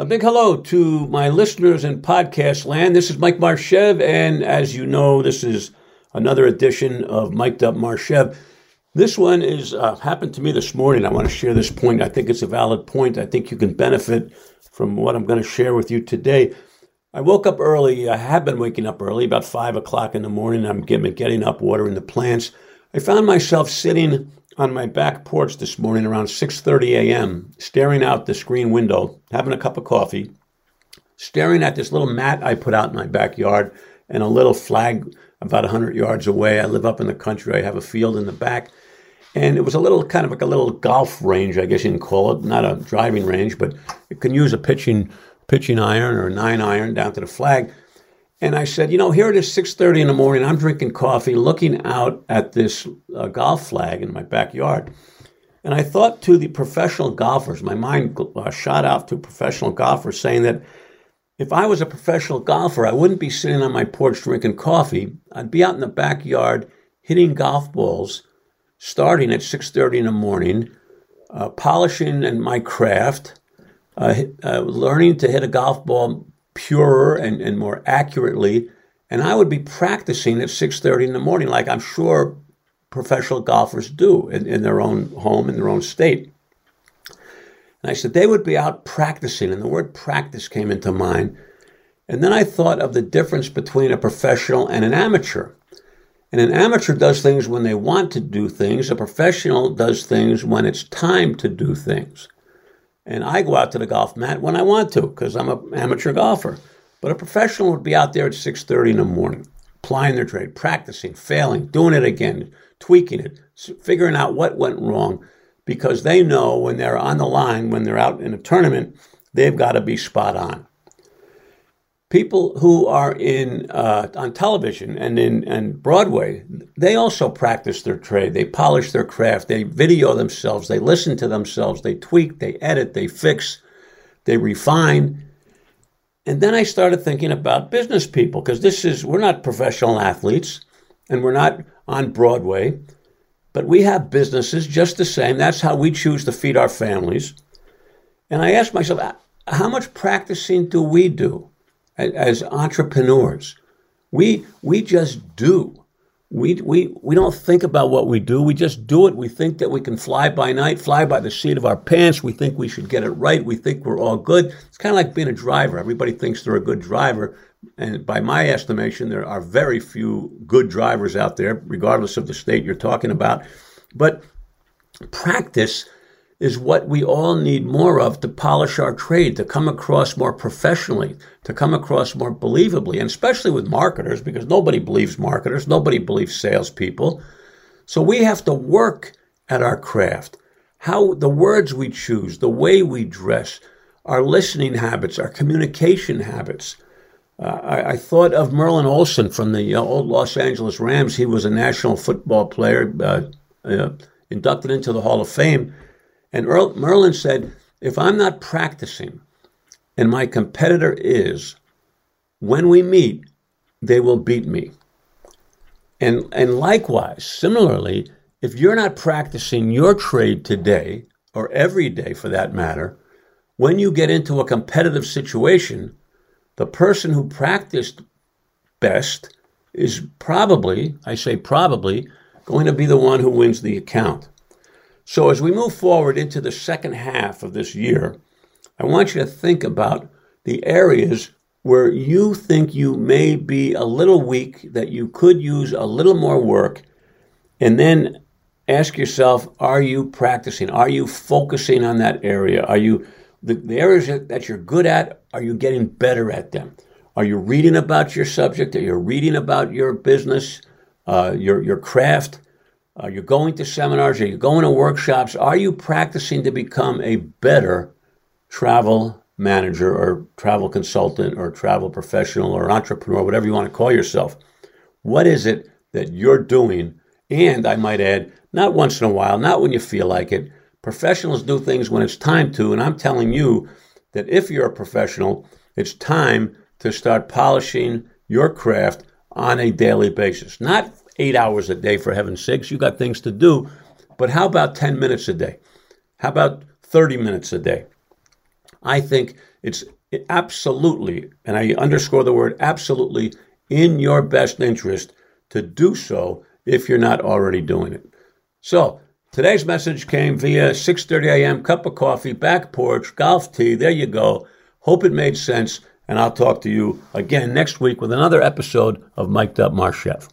A big hello to my listeners in podcast land. This is Mike Marchev, and as you know, this is another edition of Mic'd Up Marchev. This one is uh, happened to me this morning. I want to share this point. I think it's a valid point. I think you can benefit from what I'm going to share with you today. I woke up early. I have been waking up early, about five o'clock in the morning. I'm getting, getting up, watering the plants. I found myself sitting on my back porch this morning around 6:30 a.m., staring out the screen window, having a cup of coffee, staring at this little mat I put out in my backyard and a little flag about 100 yards away. I live up in the country. I have a field in the back. And it was a little kind of like a little golf range, I guess you can call it, not a driving range, but it can use a pitching pitching iron or a nine iron down to the flag. And I said, you know, here it is 6:30 in the morning. I'm drinking coffee, looking out at this uh, golf flag in my backyard. And I thought to the professional golfers, my mind uh, shot out to professional golfers saying that if I was a professional golfer, I wouldn't be sitting on my porch drinking coffee. I'd be out in the backyard hitting golf balls starting at 6:30 in the morning, uh, polishing and my craft, uh, uh, learning to hit a golf ball purer and, and more accurately. And I would be practicing at 6.30 in the morning, like I'm sure professional golfers do in, in their own home, in their own state. And I said, they would be out practicing. And the word practice came into mind. And then I thought of the difference between a professional and an amateur. And an amateur does things when they want to do things. A professional does things when it's time to do things. And I go out to the golf mat when I want to because I'm an amateur golfer. But a professional would be out there at 6:30 in the morning, applying their trade, practicing, failing, doing it again, tweaking it, figuring out what went wrong because they know when they're on the line, when they're out in a tournament, they've got to be spot on people who are in uh, on television and in and Broadway, they also practice their trade. They polish their craft. They video themselves. They listen to themselves. They tweak. They edit. They fix. They refine. And then I started thinking about business people because this is we're not professional athletes and we're not on Broadway, but we have businesses just the same. That's how we choose to feed our families. And I asked myself, how much practicing do we do? As entrepreneurs. We, we just do. We, we, we don't think about what we do. We just do it. We think that we can fly by night, fly by the seat of our pants. We think we should get it right. We think we're all good. It's kind of like being a driver. Everybody thinks they're a good driver. And by my estimation, there are very few good drivers out there, regardless of the state you're talking about. But practice is what we all need more of to polish our trade, to come across more professionally, to come across more believably, and especially with marketers, because nobody believes marketers, nobody believes salespeople. So we have to work at our craft. How the words we choose, the way we dress, our listening habits, our communication habits. Uh, I, I, thought of Merlin Olsen from the uh, old Los Angeles Rams. He was a national football player, uh, uh inducted into the Hall of Fame. And Earl, Merlin said, if I'm not practicing and my competitor is, when we meet, they will beat me. And, and likewise, similarly, if you're not practicing your trade today, or every day for that matter, when you get into a competitive situation, the person who practiced best is probably, I say probably, going to be the one who wins the account. So, as we move forward into the second half of this year, I want you to think about the areas where you think you may be a little weak, that you could use a little more work, and then ask yourself are you practicing? Are you focusing on that area? Are you the, the areas that you're good at, are you getting better at them? Are you reading about your subject? Are you reading about your business, uh, your, your craft? Are you going to seminars? Are you going to workshops? Are you practicing to become a better travel manager or travel consultant or travel professional or entrepreneur, whatever you want to call yourself? What is it that you're doing? And I might add, not once in a while, not when you feel like it. Professionals do things when it's time to. And I'm telling you that if you're a professional, it's time to start polishing your craft on a daily basis. Not eight hours a day, for heaven's sakes. You got things to do. But how about 10 minutes a day? How about 30 minutes a day? I think it's absolutely, and I underscore the word absolutely, in your best interest to do so if you're not already doing it. So, today's message came via 6:30 a.m. cup of coffee, back porch, golf tee. There you go. Hope it made sense, and I'll talk to you again next week with another episode of Mic'd Up Marchev.